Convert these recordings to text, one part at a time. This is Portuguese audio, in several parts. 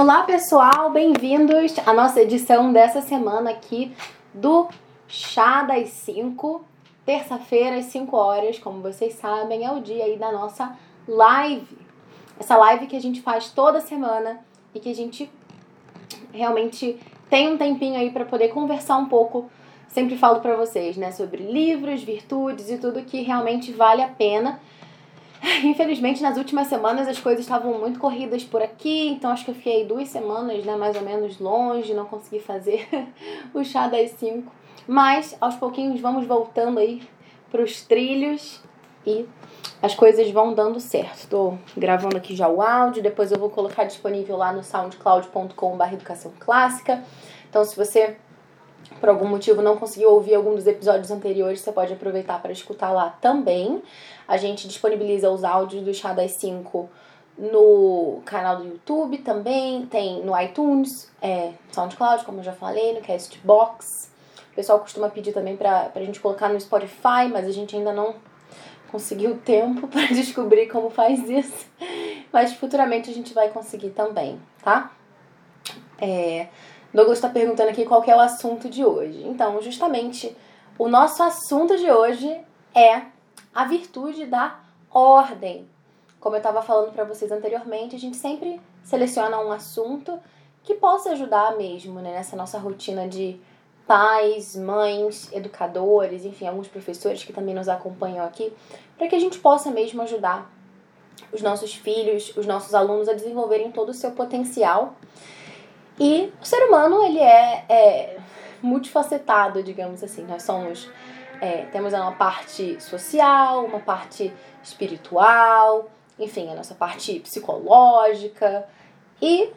Olá pessoal, bem-vindos à nossa edição dessa semana aqui do Chá das 5. Terça-feira, às 5 horas, como vocês sabem, é o dia aí da nossa live. Essa live que a gente faz toda semana e que a gente realmente tem um tempinho aí para poder conversar um pouco. Sempre falo para vocês, né, sobre livros, virtudes e tudo que realmente vale a pena Infelizmente, nas últimas semanas as coisas estavam muito corridas por aqui, então acho que eu fiquei duas semanas, né, mais ou menos longe, não consegui fazer o chá das cinco. Mas aos pouquinhos vamos voltando aí para os trilhos e as coisas vão dando certo. Estou gravando aqui já o áudio, depois eu vou colocar disponível lá no soundcloud.com.br educação clássica. Então, se você por algum motivo não conseguiu ouvir algum dos episódios anteriores, você pode aproveitar para escutar lá também. A gente disponibiliza os áudios do Chá das 5 no canal do YouTube também, tem no iTunes, é, SoundCloud, como eu já falei, no Castbox. O pessoal costuma pedir também pra, pra gente colocar no Spotify, mas a gente ainda não conseguiu tempo para descobrir como faz isso. Mas futuramente a gente vai conseguir também, tá? É, Douglas está perguntando aqui qual é o assunto de hoje. Então, justamente, o nosso assunto de hoje é a virtude da ordem. Como eu estava falando para vocês anteriormente, a gente sempre seleciona um assunto que possa ajudar mesmo né, nessa nossa rotina de pais, mães, educadores, enfim, alguns professores que também nos acompanham aqui, para que a gente possa mesmo ajudar os nossos filhos, os nossos alunos a desenvolverem todo o seu potencial e o ser humano, ele é, é multifacetado, digamos assim. Nós somos. É, temos uma parte social, uma parte espiritual, enfim, a nossa parte psicológica. E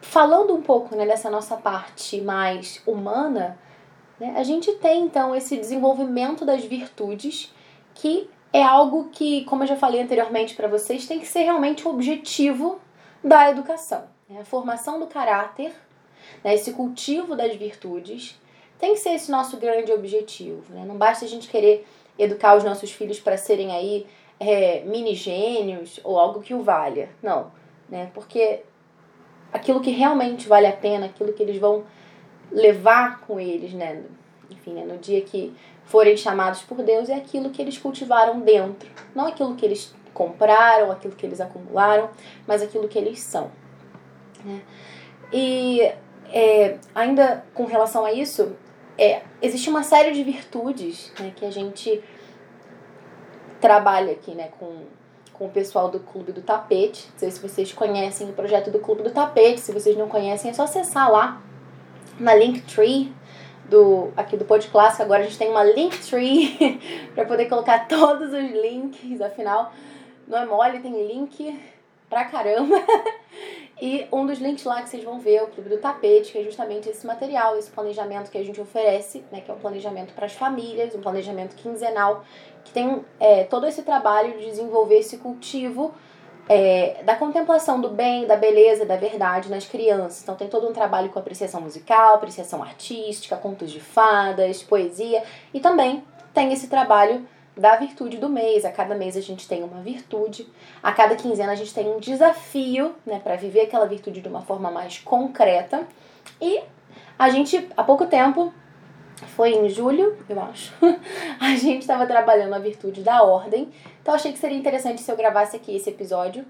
falando um pouco né, dessa nossa parte mais humana, né, a gente tem então esse desenvolvimento das virtudes, que é algo que, como eu já falei anteriormente para vocês, tem que ser realmente o objetivo da educação. Né? A formação do caráter, né? esse cultivo das virtudes, tem que ser esse nosso grande objetivo. Né? Não basta a gente querer educar os nossos filhos para serem aí é, mini gênios ou algo que o valha. Não, né? Porque aquilo que realmente vale a pena, aquilo que eles vão levar com eles, né? Enfim, né? no dia que forem chamados por Deus, é aquilo que eles cultivaram dentro. Não aquilo que eles compraram, aquilo que eles acumularam, mas aquilo que eles são. Né? E é, ainda com relação a isso, é, existe uma série de virtudes né, que a gente trabalha aqui né, com, com o pessoal do Clube do Tapete. Não sei se vocês conhecem o projeto do Clube do Tapete. Se vocês não conhecem, é só acessar lá na Linktree do, aqui do Pod Clássico. Agora a gente tem uma Linktree para poder colocar todos os links. Afinal, não é mole, tem link pra caramba. E um dos links lá que vocês vão ver é o Clube do Tapete, que é justamente esse material, esse planejamento que a gente oferece, né, que é um planejamento para as famílias, um planejamento quinzenal, que tem é, todo esse trabalho de desenvolver esse cultivo é, da contemplação do bem, da beleza, da verdade nas crianças. Então tem todo um trabalho com apreciação musical, apreciação artística, contos de fadas, poesia e também tem esse trabalho da virtude do mês. A cada mês a gente tem uma virtude, a cada quinzena a gente tem um desafio, né, para viver aquela virtude de uma forma mais concreta. E a gente, há pouco tempo, foi em julho, eu acho, a gente estava trabalhando a virtude da ordem. Então achei que seria interessante se eu gravasse aqui esse episódio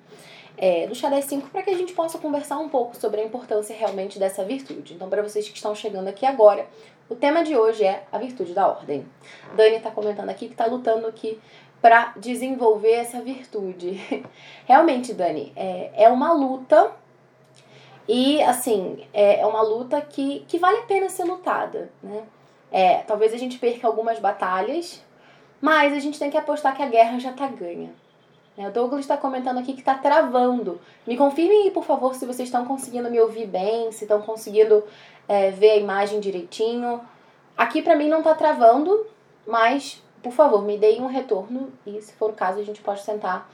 é, do Chá das 5 para que a gente possa conversar um pouco sobre a importância realmente dessa virtude. Então, para vocês que estão chegando aqui agora, o tema de hoje é a virtude da ordem. Dani está comentando aqui que está lutando aqui para desenvolver essa virtude. Realmente, Dani, é, é uma luta e, assim, é, é uma luta que, que vale a pena ser lutada, né? É, talvez a gente perca algumas batalhas, mas a gente tem que apostar que a guerra já está ganha. É, o Douglas está comentando aqui que está travando. Me confirmem aí, por favor, se vocês estão conseguindo me ouvir bem, se estão conseguindo é, ver a imagem direitinho. Aqui para mim não está travando, mas, por favor, me deem um retorno e, se for o caso, a gente pode tentar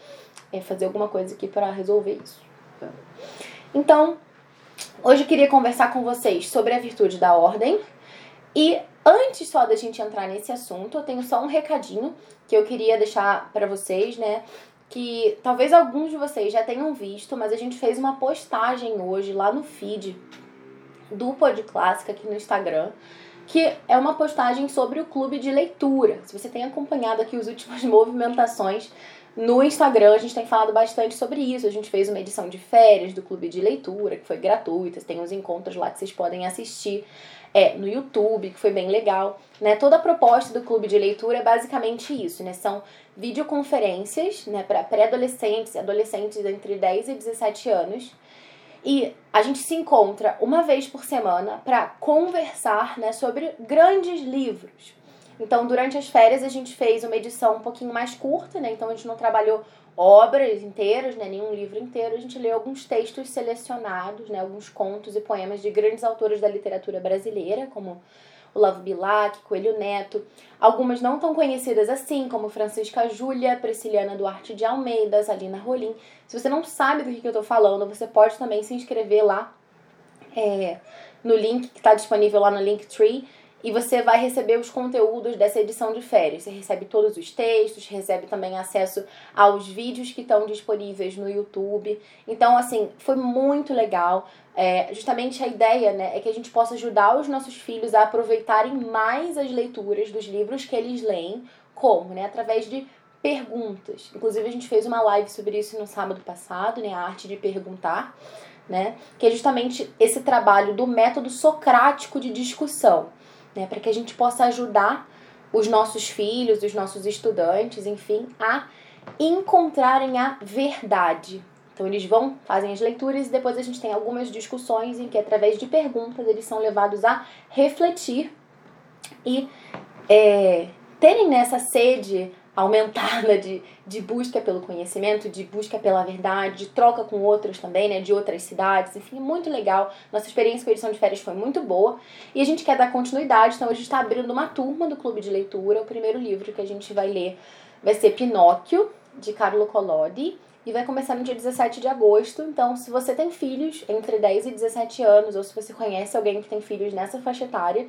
é, fazer alguma coisa aqui para resolver isso. Então, hoje eu queria conversar com vocês sobre a virtude da ordem. E antes só da gente entrar nesse assunto, eu tenho só um recadinho que eu queria deixar para vocês, né? que talvez alguns de vocês já tenham visto, mas a gente fez uma postagem hoje lá no feed do Pod Clássica aqui no Instagram, que é uma postagem sobre o clube de leitura. Se você tem acompanhado aqui as últimas movimentações no Instagram, a gente tem falado bastante sobre isso. A gente fez uma edição de férias do clube de leitura, que foi gratuita, tem uns encontros lá que vocês podem assistir é, no YouTube, que foi bem legal. Né? Toda a proposta do clube de leitura é basicamente isso, né? São videoconferências né, para pré-adolescentes adolescentes entre 10 e 17 anos e a gente se encontra uma vez por semana para conversar né, sobre grandes livros. Então, durante as férias, a gente fez uma edição um pouquinho mais curta, né? Então, a gente não trabalhou obras inteiras, né? Nenhum livro inteiro. A gente leu alguns textos selecionados, né? Alguns contos e poemas de grandes autores da literatura brasileira, como Olavo Bilac, Coelho Neto, algumas não tão conhecidas assim, como Francisca Júlia, Prisciliana Duarte de Almeida, Salina Rolim. Se você não sabe do que eu estou falando, você pode também se inscrever lá é, no link que está disponível lá no Linktree e você vai receber os conteúdos dessa edição de férias. Você recebe todos os textos, recebe também acesso aos vídeos que estão disponíveis no YouTube. Então, assim, foi muito legal. É, justamente a ideia né, é que a gente possa ajudar os nossos filhos a aproveitarem mais as leituras dos livros que eles leem, como? Né, através de perguntas. Inclusive, a gente fez uma live sobre isso no sábado passado, né, a arte de perguntar. Né, que é justamente esse trabalho do método socrático de discussão né? Para que a gente possa ajudar os nossos filhos, os nossos estudantes, enfim, a encontrarem a verdade. Então eles vão, fazem as leituras e depois a gente tem algumas discussões em que através de perguntas eles são levados a refletir e é, terem nessa sede aumentada de, de busca pelo conhecimento, de busca pela verdade, de troca com outros também, né, de outras cidades, enfim, muito legal. Nossa experiência com a edição de férias foi muito boa e a gente quer dar continuidade, então a gente está abrindo uma turma do Clube de Leitura. O primeiro livro que a gente vai ler vai ser Pinóquio, de Carlo Collodi, e vai começar no dia 17 de agosto. Então, se você tem filhos entre 10 e 17 anos, ou se você conhece alguém que tem filhos nessa faixa etária,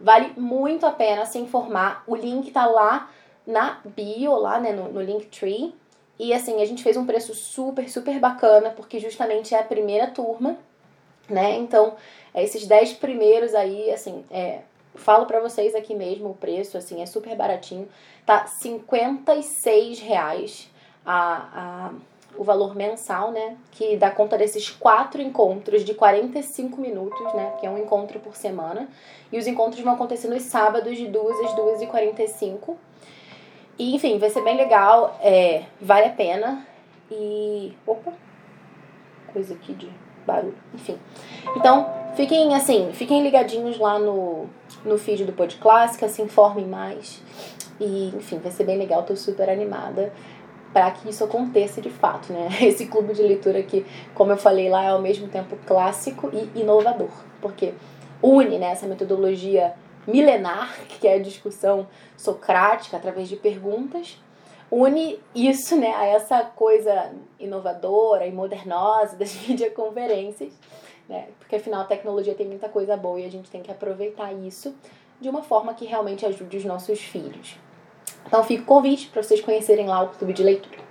vale muito a pena se informar. O link tá lá na bio, lá né, no, no Linktree. E assim, a gente fez um preço super, super bacana, porque justamente é a primeira turma, né? Então, esses 10 primeiros aí, assim, é, falo para vocês aqui mesmo o preço, assim, é super baratinho. Tá 56 reais a, a, o valor mensal, né? Que dá conta desses quatro encontros de 45 minutos, né? Que é um encontro por semana. E os encontros vão acontecer nos sábados de 2 às 2 e 45 enfim, vai ser bem legal, é, vale a pena. E. Opa! Coisa aqui de barulho. Enfim. Então, fiquem assim, fiquem ligadinhos lá no, no feed do Pod Clássica, se informem mais. E, enfim, vai ser bem legal, tô super animada para que isso aconteça de fato, né? Esse clube de leitura que, como eu falei lá, é ao mesmo tempo clássico e inovador, porque une né, essa metodologia milenar, que é a discussão socrática através de perguntas, une isso né, a essa coisa inovadora e modernosa das videoconferências, né, porque afinal a tecnologia tem muita coisa boa e a gente tem que aproveitar isso de uma forma que realmente ajude os nossos filhos. Então fica o convite para vocês conhecerem lá o clube de leitura.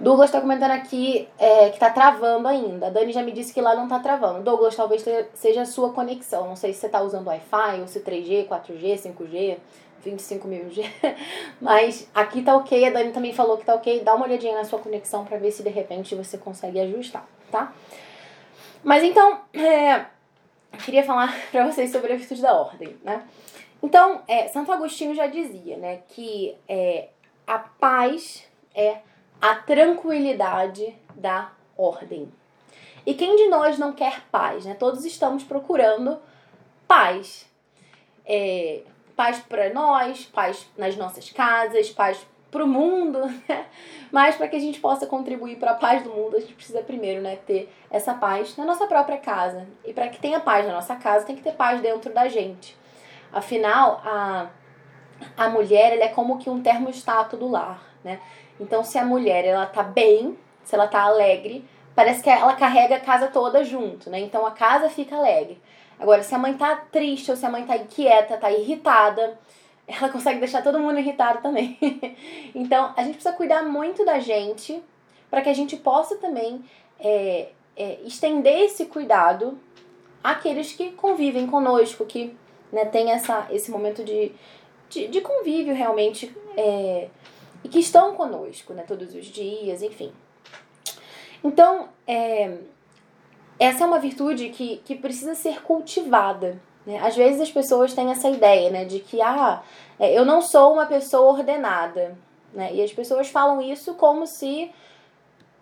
Douglas está comentando aqui é, que está travando ainda. A Dani já me disse que lá não está travando. Douglas, talvez seja a sua conexão. Não sei se você está usando Wi-Fi ou se 3G, 4G, 5G, 25 mil G. Mas aqui tá ok. A Dani também falou que tá ok. Dá uma olhadinha na sua conexão para ver se de repente você consegue ajustar, tá? Mas então, é, queria falar para vocês sobre a virtude da ordem, né? Então, é, Santo Agostinho já dizia, né, que é, a paz é a tranquilidade da ordem. E quem de nós não quer paz? Né? Todos estamos procurando paz. É, paz para nós, paz nas nossas casas, paz para o mundo, né? mas para que a gente possa contribuir para a paz do mundo, a gente precisa primeiro né, ter essa paz na nossa própria casa. E para que tenha paz na nossa casa, tem que ter paz dentro da gente. Afinal, a, a mulher ela é como que um termostato do lar. Né? Então, se a mulher ela tá bem, se ela tá alegre, parece que ela carrega a casa toda junto, né? Então a casa fica alegre. Agora, se a mãe tá triste ou se a mãe tá inquieta, tá irritada, ela consegue deixar todo mundo irritado também. então, a gente precisa cuidar muito da gente para que a gente possa também é, é, estender esse cuidado àqueles que convivem conosco, que né, tem essa, esse momento de, de, de convívio realmente é, e que estão conosco né, todos os dias, enfim. Então, é, essa é uma virtude que, que precisa ser cultivada. Né? Às vezes as pessoas têm essa ideia né, de que ah, é, eu não sou uma pessoa ordenada. Né? E as pessoas falam isso como se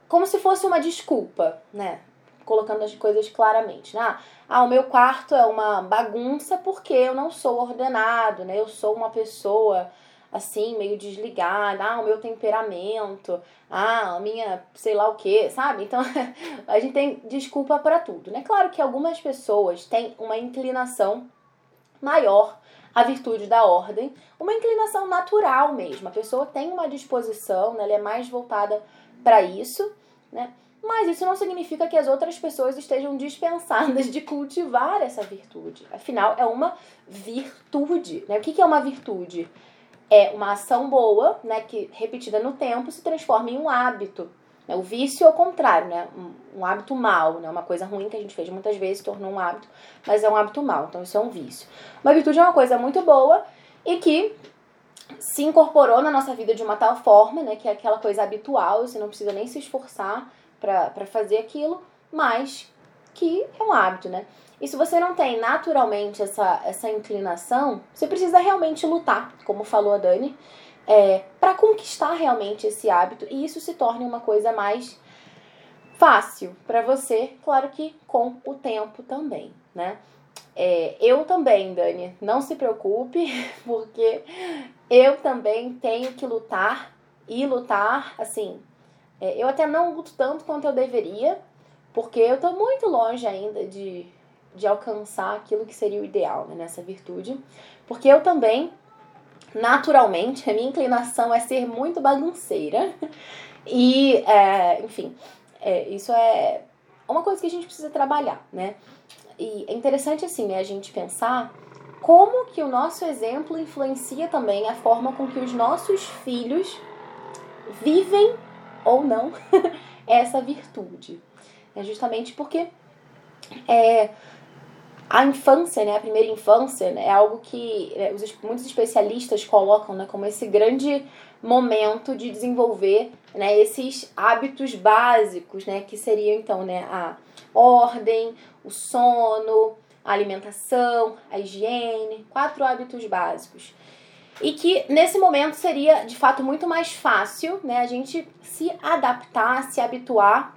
como se fosse uma desculpa, né? Colocando as coisas claramente. Né? Ah, o meu quarto é uma bagunça porque eu não sou ordenado, né? Eu sou uma pessoa assim, meio desligada, ah, o meu temperamento, ah, a minha sei lá o que, sabe? Então a gente tem desculpa para tudo, né? Claro que algumas pessoas têm uma inclinação maior à virtude da ordem, uma inclinação natural mesmo. A pessoa tem uma disposição, né? ela é mais voltada para isso, né? Mas isso não significa que as outras pessoas estejam dispensadas de cultivar essa virtude. Afinal, é uma virtude. Né? O que é uma virtude? É uma ação boa, né, que repetida no tempo se transforma em um hábito. Né? O vício é o contrário, né? Um, um, hábito mal, né? Uma coisa ruim que a gente fez muitas vezes tornou um hábito, mas é um hábito mal, então isso é um vício. Uma virtude é uma coisa muito boa e que se incorporou na nossa vida de uma tal forma, né, que é aquela coisa habitual, você não precisa nem se esforçar para fazer aquilo, mas que é um hábito, né? E se você não tem naturalmente essa, essa inclinação, você precisa realmente lutar, como falou a Dani, é, para conquistar realmente esse hábito e isso se torne uma coisa mais fácil para você, claro que com o tempo também, né? É, eu também, Dani, não se preocupe, porque eu também tenho que lutar e lutar, assim, é, eu até não luto tanto quanto eu deveria, porque eu tô muito longe ainda de de alcançar aquilo que seria o ideal né, nessa virtude. Porque eu também, naturalmente, a minha inclinação é ser muito bagunceira. E, é, enfim, é, isso é uma coisa que a gente precisa trabalhar, né? E é interessante, assim, né, a gente pensar como que o nosso exemplo influencia também a forma com que os nossos filhos vivem ou não essa virtude. É justamente porque é, a infância, né, a primeira infância, né, é algo que né, os, muitos especialistas colocam né, como esse grande momento de desenvolver né, esses hábitos básicos, né, que seriam então né, a ordem, o sono, a alimentação, a higiene, quatro hábitos básicos. E que nesse momento seria de fato muito mais fácil né, a gente se adaptar, se habituar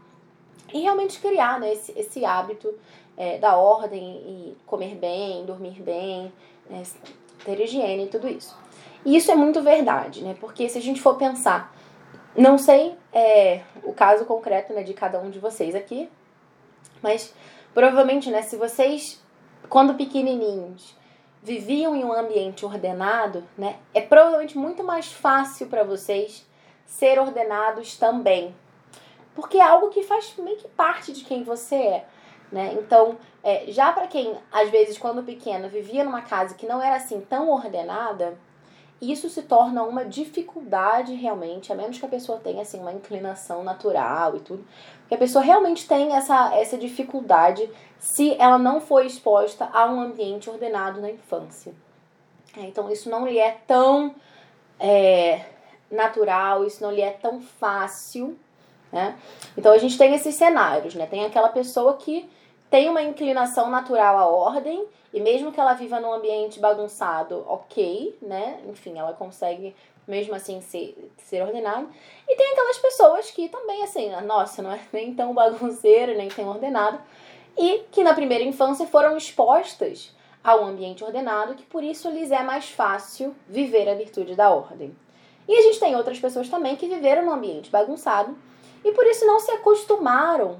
e realmente criar né, esse, esse hábito é, da ordem e comer bem, dormir bem, né, ter higiene e tudo isso. E isso é muito verdade, né? Porque se a gente for pensar, não sei é, o caso concreto né, de cada um de vocês aqui, mas provavelmente, né, se vocês, quando pequenininhos, viviam em um ambiente ordenado, né, é provavelmente muito mais fácil para vocês ser ordenados também. Porque é algo que faz meio que parte de quem você é. Né? Então, é, já para quem, às vezes, quando pequeno, vivia numa casa que não era assim tão ordenada, isso se torna uma dificuldade realmente, a menos que a pessoa tenha assim uma inclinação natural e tudo, que a pessoa realmente tem essa, essa dificuldade se ela não foi exposta a um ambiente ordenado na infância. É, então isso não lhe é tão é, natural, isso não lhe é tão fácil, né? Então a gente tem esses cenários, né? Tem aquela pessoa que tem uma inclinação natural à ordem, e mesmo que ela viva num ambiente bagunçado, ok, né? Enfim, ela consegue mesmo assim ser, ser ordenada. E tem aquelas pessoas que também, assim, nossa, não é nem tão bagunceira, nem tão ordenada, e que na primeira infância foram expostas a um ambiente ordenado, que por isso lhes é mais fácil viver a virtude da ordem. E a gente tem outras pessoas também que viveram num ambiente bagunçado e por isso não se acostumaram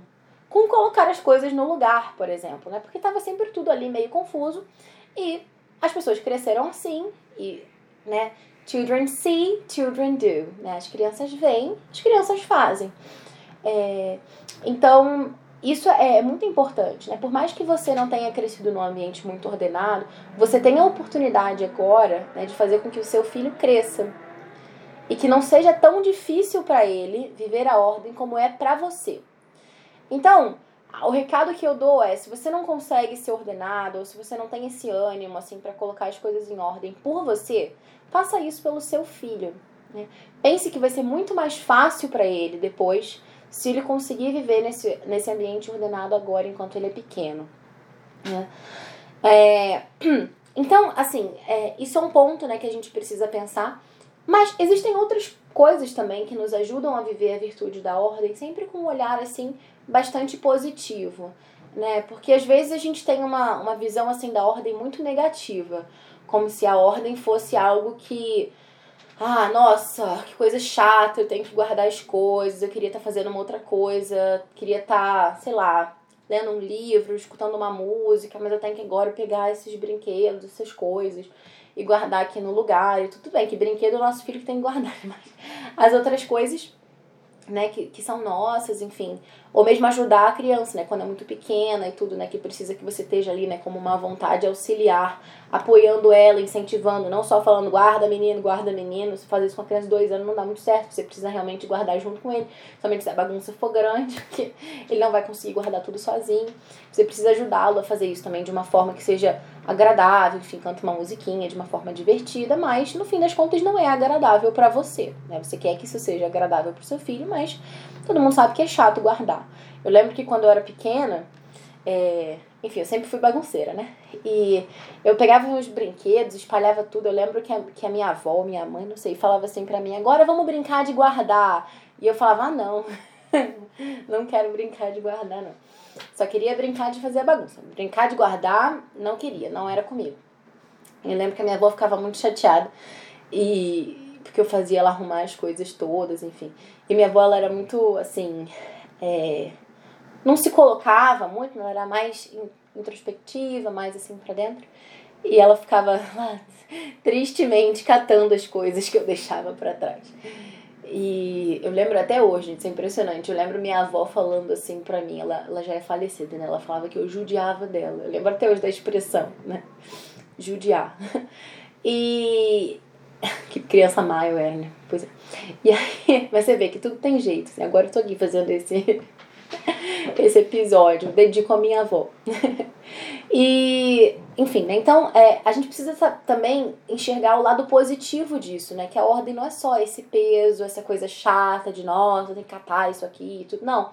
com colocar as coisas no lugar, por exemplo, né? Porque estava sempre tudo ali meio confuso e as pessoas cresceram assim e, né? Children see, children do. Né? As crianças veem, as crianças fazem. É, então, isso é muito importante, né? Por mais que você não tenha crescido num ambiente muito ordenado, você tem a oportunidade agora né, de fazer com que o seu filho cresça e que não seja tão difícil para ele viver a ordem como é para você. Então, o recado que eu dou é, se você não consegue ser ordenado, ou se você não tem esse ânimo assim para colocar as coisas em ordem por você, faça isso pelo seu filho. Né? Pense que vai ser muito mais fácil para ele depois se ele conseguir viver nesse, nesse ambiente ordenado agora enquanto ele é pequeno. Né? É, então, assim, é, isso é um ponto né, que a gente precisa pensar. Mas existem outras coisas também que nos ajudam a viver a virtude da ordem, sempre com um olhar assim bastante positivo, né? Porque às vezes a gente tem uma, uma visão assim da ordem muito negativa, como se a ordem fosse algo que ah, nossa, que coisa chata, eu tenho que guardar as coisas, eu queria estar tá fazendo uma outra coisa, queria estar, tá, sei lá, lendo um livro, escutando uma música, mas eu tenho que agora pegar esses brinquedos, essas coisas e guardar aqui no lugar. E tudo bem, que brinquedo é o nosso filho que tem que guardar, mas as outras coisas né, que, que são nossas, enfim. Ou mesmo ajudar a criança, né, quando é muito pequena e tudo, né, que precisa que você esteja ali, né, como uma vontade auxiliar, apoiando ela, incentivando, não só falando guarda menino, guarda menino. Se fazer isso com a criança de dois anos não dá muito certo, você precisa realmente guardar junto com ele. Somente se a bagunça for grande, porque ele não vai conseguir guardar tudo sozinho. Você precisa ajudá-lo a fazer isso também de uma forma que seja agradável, enfim, canta uma musiquinha de uma forma divertida, mas no fim das contas não é agradável para você, né? Você quer que isso seja agradável para seu filho, mas todo mundo sabe que é chato guardar. Eu lembro que quando eu era pequena, é... enfim, eu sempre fui bagunceira, né? E eu pegava os brinquedos, espalhava tudo. Eu lembro que a, que a minha avó, minha mãe, não sei, falava assim pra mim: agora vamos brincar de guardar. E eu falava: ah, não, não quero brincar de guardar, não. Só queria brincar de fazer bagunça. Brincar de guardar, não queria, não era comigo. Eu lembro que a minha avó ficava muito chateada e porque eu fazia ela arrumar as coisas todas, enfim. E minha avó ela era muito assim, é, não se colocava muito, não era mais introspectiva, mais assim para dentro. E ela ficava lá, tristemente catando as coisas que eu deixava para trás. E eu lembro até hoje, isso é impressionante. Eu lembro minha avó falando assim pra mim, ela, ela já é falecida, né? Ela falava que eu judiava dela. Eu lembro até hoje da expressão, né? Judiar. E. Que criança má eu era, né? Pois é. E aí, mas você vê que tudo tem jeito. Assim. Agora eu tô aqui fazendo esse, esse episódio, dedico a minha avó. e, enfim, né? Então, é, a gente precisa também enxergar o lado positivo disso, né? Que a ordem não é só esse peso, essa coisa chata de, nossa, tem que catar isso aqui e tudo. Não.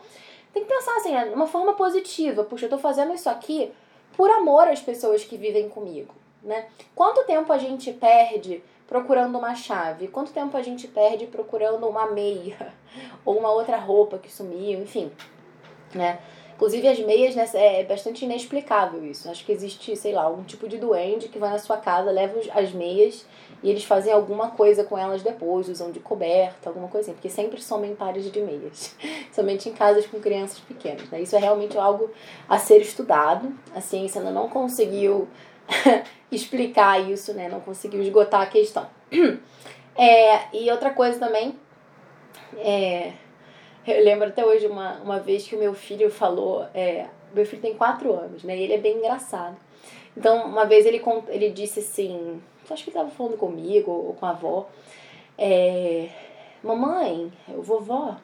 Tem que pensar assim, de uma forma positiva. Puxa, eu tô fazendo isso aqui por amor às pessoas que vivem comigo, né? Quanto tempo a gente perde procurando uma chave? Quanto tempo a gente perde procurando uma meia? Ou uma outra roupa que sumiu, enfim né? Inclusive as meias, né, é bastante inexplicável isso. Acho que existe, sei lá, um tipo de duende que vai na sua casa, leva as meias e eles fazem alguma coisa com elas depois, usam de coberta, alguma coisa assim, porque sempre somem pares de meias, somente em casas com crianças pequenas, né? Isso é realmente algo a ser estudado. A ciência ainda não conseguiu explicar isso, né? Não conseguiu esgotar a questão. É, e outra coisa também é eu lembro até hoje uma, uma vez que o meu filho falou. É, meu filho tem quatro anos, né? E ele é bem engraçado. Então, uma vez ele, ele disse assim: acho que ele estava falando comigo ou com a avó. É, Mamãe, vovó,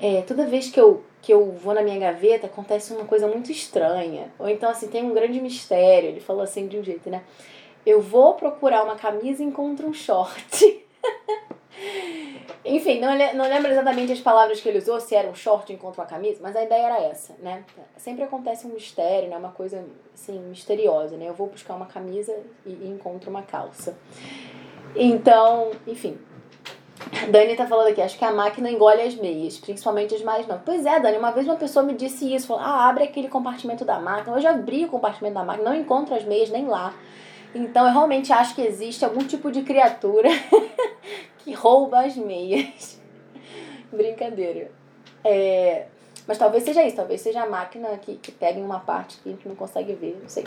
é, toda vez que eu, que eu vou na minha gaveta acontece uma coisa muito estranha. Ou então, assim, tem um grande mistério. Ele falou assim de um jeito, né? Eu vou procurar uma camisa e encontro um short. Enfim, não, não lembro exatamente as palavras que ele usou, se era um short enquanto uma camisa, mas a ideia era essa, né? Sempre acontece um mistério, né? Uma coisa, assim, misteriosa, né? Eu vou buscar uma camisa e, e encontro uma calça. Então, enfim. Dani tá falando aqui, acho que a máquina engole as meias, principalmente as mais não. Pois é, Dani, uma vez uma pessoa me disse isso, falou, ah, abre aquele compartimento da máquina. Eu já abri o compartimento da máquina, não encontro as meias nem lá. Então eu realmente acho que existe algum tipo de criatura que rouba as meias. Brincadeira. É, mas talvez seja isso, talvez seja a máquina que, que pega em uma parte que a gente não consegue ver, não sei.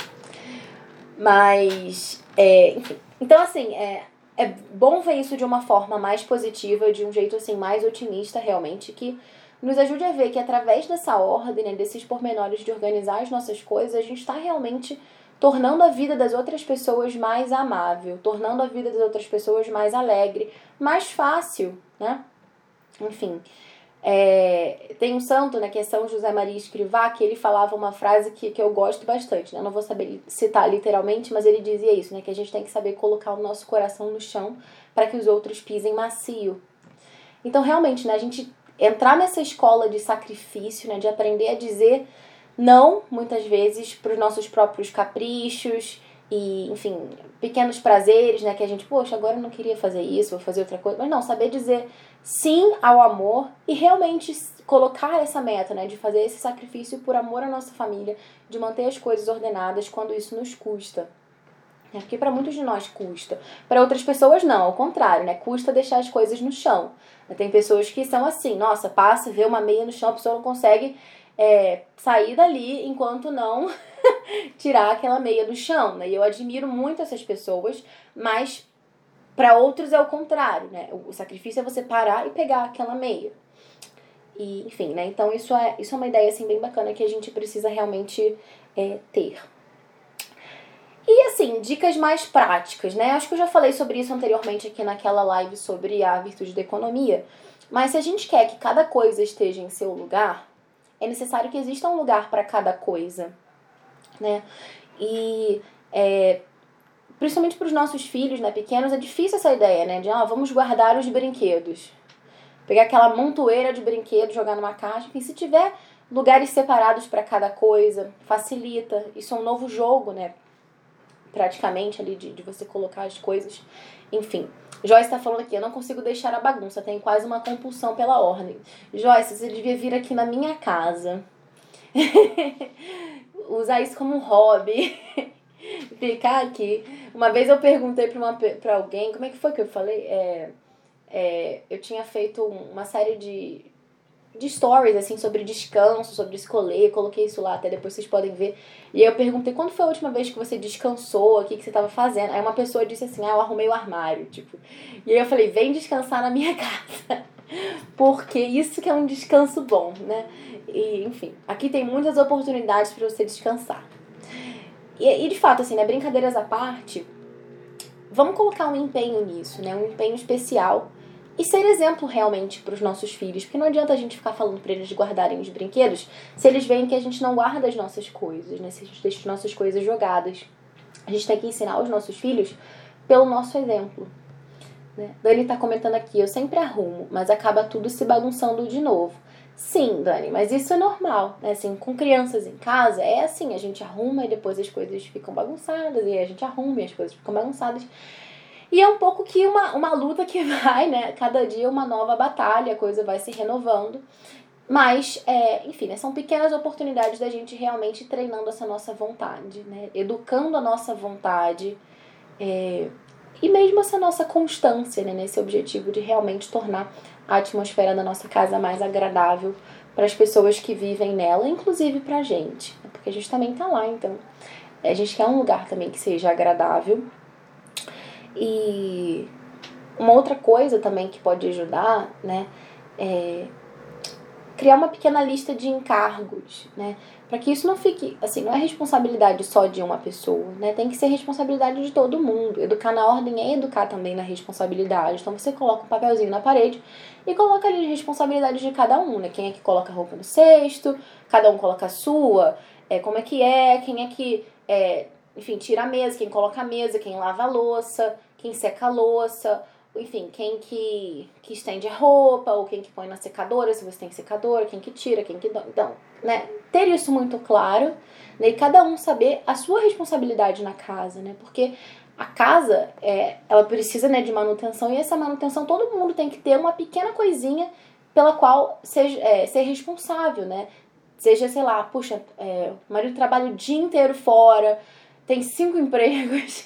Mas, é, enfim. Então, assim, é, é bom ver isso de uma forma mais positiva, de um jeito, assim, mais otimista, realmente, que nos ajude a ver que através dessa ordem, né, desses pormenores de organizar as nossas coisas, a gente está realmente tornando a vida das outras pessoas mais amável, tornando a vida das outras pessoas mais alegre, mais fácil, né? Enfim, é, tem um santo, né, que é São José Maria Escrivá, que ele falava uma frase que, que eu gosto bastante, né? Não vou saber citar literalmente, mas ele dizia isso, né? Que a gente tem que saber colocar o nosso coração no chão para que os outros pisem macio. Então, realmente, né, a gente entrar nessa escola de sacrifício, né, de aprender a dizer não, muitas vezes, para os nossos próprios caprichos e, enfim, pequenos prazeres, né? Que a gente, poxa, agora eu não queria fazer isso, vou fazer outra coisa. Mas não, saber dizer sim ao amor e realmente colocar essa meta, né? De fazer esse sacrifício por amor à nossa família, de manter as coisas ordenadas quando isso nos custa. É porque para muitos de nós custa. Para outras pessoas não, ao contrário, né? Custa deixar as coisas no chão. Tem pessoas que são assim, nossa, passa, vê uma meia no chão, a pessoa não consegue é, sair dali enquanto não tirar aquela meia do chão, né? E eu admiro muito essas pessoas, mas para outros é o contrário, né? O sacrifício é você parar e pegar aquela meia. E, enfim, né? Então isso é, isso é uma ideia assim bem bacana que a gente precisa realmente é, ter. E assim, dicas mais práticas, né? Acho que eu já falei sobre isso anteriormente aqui naquela live sobre a virtude da economia. Mas se a gente quer que cada coisa esteja em seu lugar, é necessário que exista um lugar para cada coisa, né? E é, principalmente para os nossos filhos, né, pequenos, é difícil essa ideia, né, de ah, vamos guardar os brinquedos, pegar aquela montoeira de brinquedos, jogar numa caixa, enfim, se tiver lugares separados para cada coisa, facilita. Isso é um novo jogo, né? Praticamente ali de, de você colocar as coisas. Enfim. Joyce está falando aqui, eu não consigo deixar a bagunça, tem quase uma compulsão pela ordem. Joyce, você devia vir aqui na minha casa. Usar isso como um hobby. Ficar aqui. Uma vez eu perguntei para uma pra alguém, como é que foi que eu falei? É, é, eu tinha feito uma série de, de stories, assim, sobre descanso, sobre escolher, coloquei isso lá, até depois vocês podem ver. E eu perguntei, quando foi a última vez que você descansou, o que, que você estava fazendo? Aí uma pessoa disse assim, ah, eu arrumei o armário, tipo. E aí eu falei, vem descansar na minha casa. Porque isso que é um descanso bom, né? E, enfim, aqui tem muitas oportunidades para você descansar. E, e de fato, assim, né, brincadeiras à parte, vamos colocar um empenho nisso, né? Um empenho especial e ser exemplo realmente para os nossos filhos, porque não adianta a gente ficar falando para eles guardarem os brinquedos se eles veem que a gente não guarda as nossas coisas, né? Se a gente deixa as nossas coisas jogadas. A gente tem que ensinar os nossos filhos pelo nosso exemplo. Né? Dani está comentando aqui, eu sempre arrumo, mas acaba tudo se bagunçando de novo. Sim, Dani, mas isso é normal, né? Assim, com crianças em casa, é assim, a gente arruma e depois as coisas ficam bagunçadas, e a gente arruma e as coisas ficam bagunçadas. E é um pouco que uma, uma luta que vai, né? Cada dia uma nova batalha, a coisa vai se renovando. Mas, é, enfim, né, são pequenas oportunidades da gente realmente treinando essa nossa vontade, né? Educando a nossa vontade. É, e mesmo essa nossa constância né, nesse objetivo de realmente tornar a atmosfera da nossa casa mais agradável para as pessoas que vivem nela, inclusive para a gente, né? porque a gente também está lá, então a gente quer um lugar também que seja agradável e uma outra coisa também que pode ajudar, né, é criar uma pequena lista de encargos, né, para que isso não fique, assim, não é responsabilidade só de uma pessoa, né, tem que ser responsabilidade de todo mundo. Educar na ordem é educar também na responsabilidade. Então você coloca um papelzinho na parede e coloca ali as responsabilidades de cada um, né, quem é que coloca a roupa no cesto, cada um coloca a sua, é, como é que é, quem é que, é, enfim, tira a mesa, quem coloca a mesa, quem lava a louça, quem seca a louça, enfim, quem que, que estende a roupa, ou quem que põe na secadora, se você tem secadora, quem que tira, quem que... Então, né, ter isso muito claro, né, e cada um saber a sua responsabilidade na casa, né, porque a casa, é, ela precisa, né, de manutenção, e essa manutenção todo mundo tem que ter uma pequena coisinha pela qual seja, é, ser responsável, né, seja, sei lá, puxa, é, o marido trabalha o dia inteiro fora, tem cinco empregos,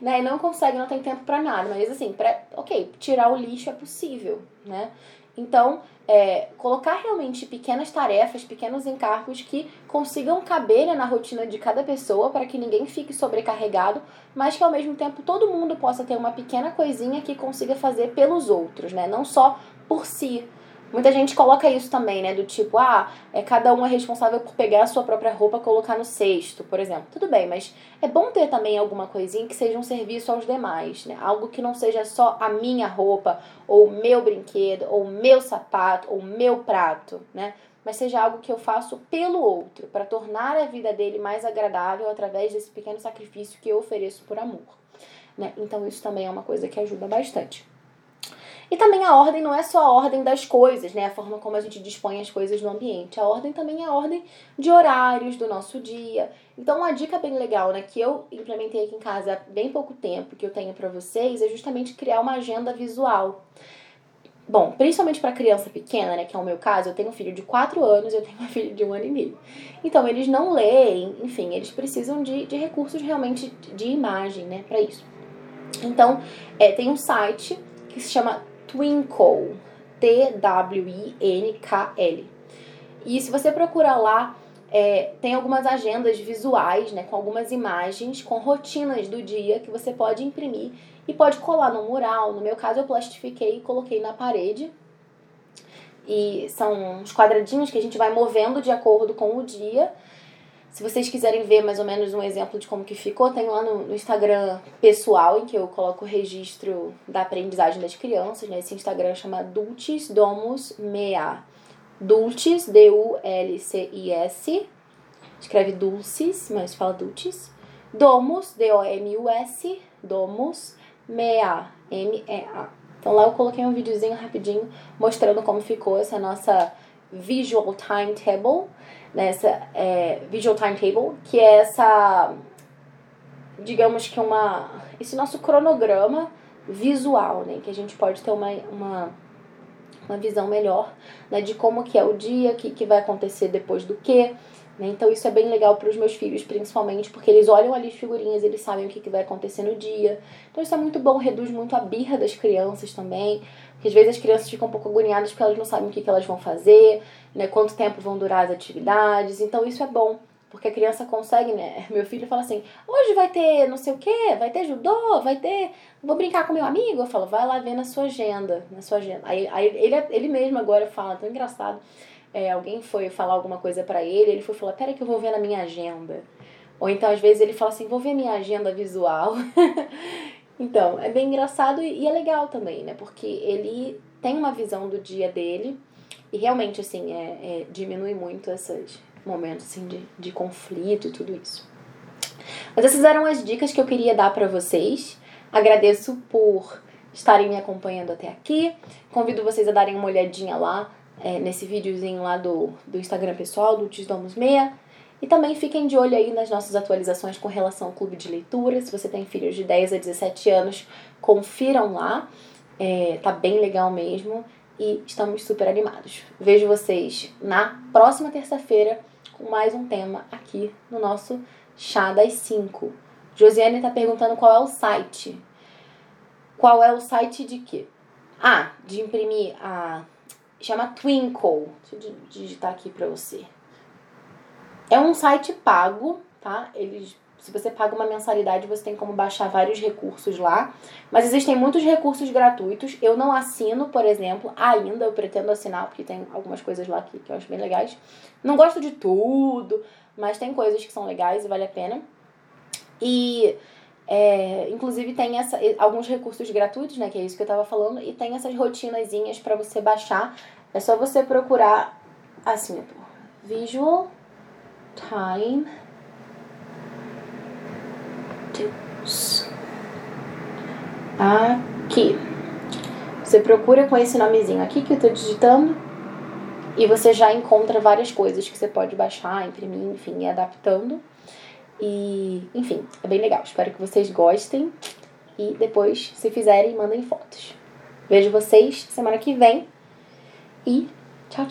né? E não consegue, não tem tempo para nada. Mas assim, pra, ok, tirar o lixo é possível, né? Então, é, colocar realmente pequenas tarefas, pequenos encargos que consigam caber né, na rotina de cada pessoa para que ninguém fique sobrecarregado, mas que ao mesmo tempo todo mundo possa ter uma pequena coisinha que consiga fazer pelos outros, né? Não só por si, Muita gente coloca isso também, né? Do tipo, ah, é, cada um é responsável por pegar a sua própria roupa e colocar no cesto, por exemplo. Tudo bem, mas é bom ter também alguma coisinha que seja um serviço aos demais, né? Algo que não seja só a minha roupa, ou o meu brinquedo, ou o meu sapato, ou o meu prato, né? Mas seja algo que eu faço pelo outro, para tornar a vida dele mais agradável através desse pequeno sacrifício que eu ofereço por amor. Né? Então, isso também é uma coisa que ajuda bastante. E também a ordem não é só a ordem das coisas, né? A forma como a gente dispõe as coisas no ambiente. A ordem também é a ordem de horários do nosso dia. Então, uma dica bem legal, né, que eu implementei aqui em casa há bem pouco tempo, que eu tenho para vocês, é justamente criar uma agenda visual. Bom, principalmente para criança pequena, né, que é o meu caso, eu tenho um filho de 4 anos e eu tenho uma filha de um ano e meio. Então, eles não leem, enfim, eles precisam de, de recursos realmente de imagem, né, para isso. Então, é, tem um site que se chama Twinkle, T-W-I-N-K-L. E se você procurar lá, é, tem algumas agendas visuais, né, com algumas imagens, com rotinas do dia que você pode imprimir e pode colar no mural. No meu caso, eu plastifiquei e coloquei na parede. E são uns quadradinhos que a gente vai movendo de acordo com o dia. Se vocês quiserem ver mais ou menos um exemplo de como que ficou, tem lá no, no Instagram pessoal, em que eu coloco o registro da aprendizagem das crianças, né? Esse Instagram chama Dulcis Domus Mea. Dulcis, D-U-L-C-I-S. Escreve Dulcis, mas fala Dulcis. Domus, D-O-M-U-S. Domus Mea, M-E-A. Então lá eu coloquei um videozinho rapidinho mostrando como ficou essa nossa visual timetable nessa é, visual timetable, que é essa, digamos que uma, esse nosso cronograma visual, né, que a gente pode ter uma, uma, uma visão melhor, né, de como que é o dia, o que, que vai acontecer depois do que, né, então isso é bem legal para os meus filhos, principalmente, porque eles olham ali as figurinhas, eles sabem o que, que vai acontecer no dia, então isso é muito bom, reduz muito a birra das crianças também, porque às vezes as crianças ficam um pouco agoniadas porque elas não sabem o que, que elas vão fazer, né? Quanto tempo vão durar as atividades. Então isso é bom. Porque a criança consegue, né? Meu filho fala assim: hoje vai ter não sei o que, vai ter judô, vai ter. Vou brincar com meu amigo. Eu falo: vai lá ver na sua agenda. Na sua agenda. Aí, aí ele, ele mesmo agora fala: tão engraçado. É, alguém foi falar alguma coisa para ele, ele foi falar: peraí que eu vou ver na minha agenda. Ou então, às vezes, ele fala assim: vou ver minha agenda visual. Então, é bem engraçado e é legal também, né? Porque ele tem uma visão do dia dele e realmente, assim, é, é diminui muito esses momentos, assim, de, de conflito e tudo isso. Mas essas eram as dicas que eu queria dar para vocês. Agradeço por estarem me acompanhando até aqui. Convido vocês a darem uma olhadinha lá é, nesse videozinho lá do, do Instagram pessoal, do Tisdomos Meia e também fiquem de olho aí nas nossas atualizações com relação ao clube de leitura. Se você tem filhos de 10 a 17 anos, confiram lá. É, tá bem legal mesmo e estamos super animados. Vejo vocês na próxima terça-feira com mais um tema aqui no nosso Chá das 5. Josiane está perguntando qual é o site. Qual é o site de quê? Ah, de imprimir a. Chama Twinkle. Deixa eu digitar aqui para você. É um site pago, tá? Eles, se você paga uma mensalidade, você tem como baixar vários recursos lá. Mas existem muitos recursos gratuitos. Eu não assino, por exemplo, ainda. Eu pretendo assinar, porque tem algumas coisas lá que, que eu acho bem legais. Não gosto de tudo, mas tem coisas que são legais e vale a pena. E é, inclusive tem essa, alguns recursos gratuitos, né? Que é isso que eu tava falando, e tem essas rotinazinhas para você baixar. É só você procurar assim, Visual time tips. Aqui. Você procura com esse nomezinho aqui que eu tô digitando e você já encontra várias coisas que você pode baixar, imprimir, enfim, ir adaptando. E, enfim, é bem legal. Espero que vocês gostem e depois, se fizerem, mandem fotos. Vejo vocês semana que vem i chao